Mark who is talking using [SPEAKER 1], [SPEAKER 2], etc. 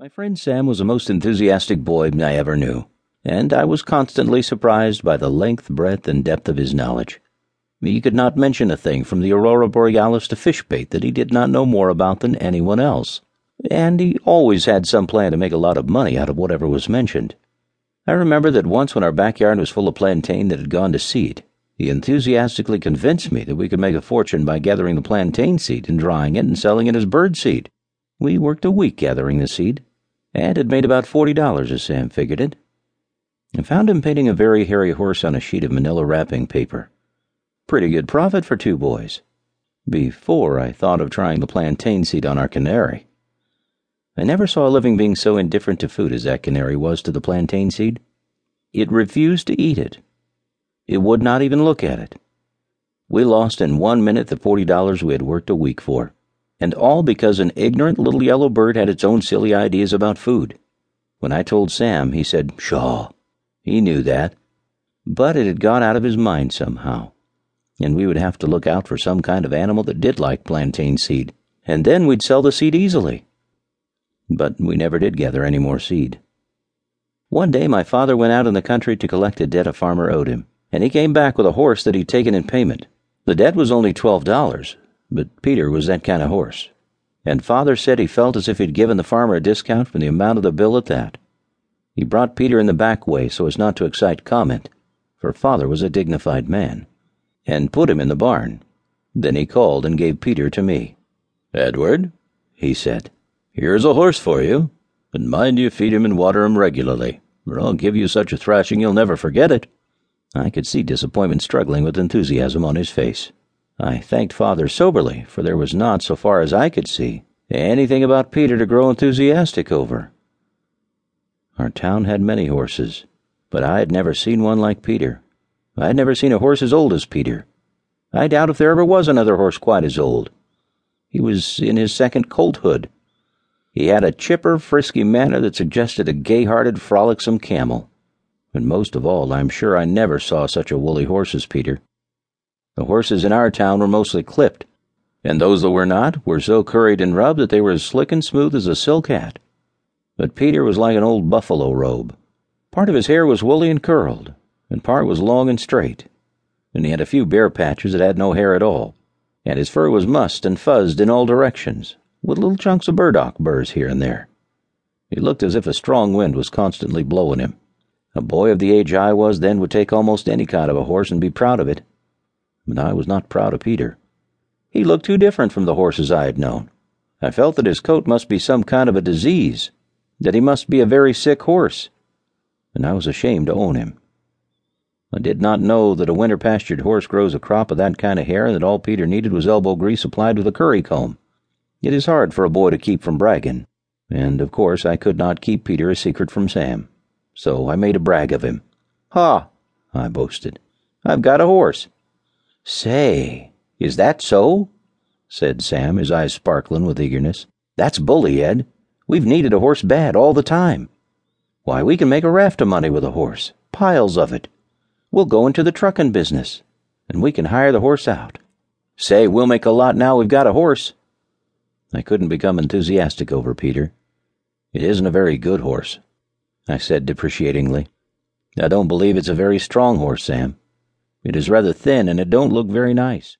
[SPEAKER 1] My friend Sam was the most enthusiastic boy I ever knew, and I was constantly surprised by the length, breadth, and depth of his knowledge. He could not mention a thing from the aurora borealis to fish bait that he did not know more about than anyone else, and he always had some plan to make a lot of money out of whatever was mentioned. I remember that once when our backyard was full of plantain that had gone to seed, he enthusiastically convinced me that we could make a fortune by gathering the plantain seed and drying it and selling it as bird seed. We worked a week gathering the seed and had made about forty dollars as Sam figured it. I found him painting a very hairy horse on a sheet of manila wrapping paper. Pretty good profit for two boys. Before I thought of trying the plantain seed on our canary. I never saw a living being so indifferent to food as that canary was to the plantain seed. It refused to eat it. It would not even look at it. We lost in one minute the forty dollars we had worked a week for and all because an ignorant little yellow bird had its own silly ideas about food. When I told Sam, he said, Pshaw. He knew that. But it had got out of his mind somehow, and we would have to look out for some kind of animal that did like plantain seed, and then we'd sell the seed easily. But we never did gather any more seed. One day my father went out in the country to collect a debt a farmer owed him, and he came back with a horse that he'd taken in payment. The debt was only twelve dollars, but Peter was that kind of horse. And father said he felt as if he'd given the farmer a discount from the amount of the bill at that. He brought Peter in the back way so as not to excite comment, for father was a dignified man, and put him in the barn. Then he called and gave Peter to me. Edward, he said, here's a horse for you, and mind you feed him and water him regularly, or I'll give you such a thrashing you'll never forget it. I could see disappointment struggling with enthusiasm on his face. I thanked Father soberly, for there was not, so far as I could see, anything about Peter to grow enthusiastic over. Our town had many horses, but I had never seen one like Peter. I had never seen a horse as old as Peter. I doubt if there ever was another horse quite as old. He was in his second colthood. He had a chipper, frisky manner that suggested a gay hearted, frolicsome camel. And most of all, I'm sure I never saw such a woolly horse as Peter. The horses in our town were mostly clipped, and those that were not were so curried and rubbed that they were as slick and smooth as a silk hat. But Peter was like an old buffalo robe. Part of his hair was woolly and curled, and part was long and straight, and he had a few bare patches that had no hair at all, and his fur was mussed and fuzzed in all directions, with little chunks of burdock burrs here and there. He looked as if a strong wind was constantly blowing him. A boy of the age I was then would take almost any kind of a horse and be proud of it but I was not proud of Peter. He looked too different from the horses I had known. I felt that his coat must be some kind of a disease, that he must be a very sick horse, and I was ashamed to own him. I did not know that a winter pastured horse grows a crop of that kind of hair and that all Peter needed was elbow grease applied with a curry comb. It is hard for a boy to keep from bragging, and of course I could not keep Peter a secret from Sam, so I made a brag of him. Ha! I boasted. I've got a horse. Say, is that so? said Sam, his eyes sparkling with eagerness. That's bully, Ed. We've needed a horse bad all the time. Why, we can make a raft of money with a horse, piles of it. We'll go into the truckin' business, and we can hire the horse out. Say, we'll make a lot now we've got a horse. I couldn't become enthusiastic over Peter. It isn't a very good horse, I said depreciatingly. I don't believe it's a very strong horse, Sam. It is rather thin and it don't look very nice.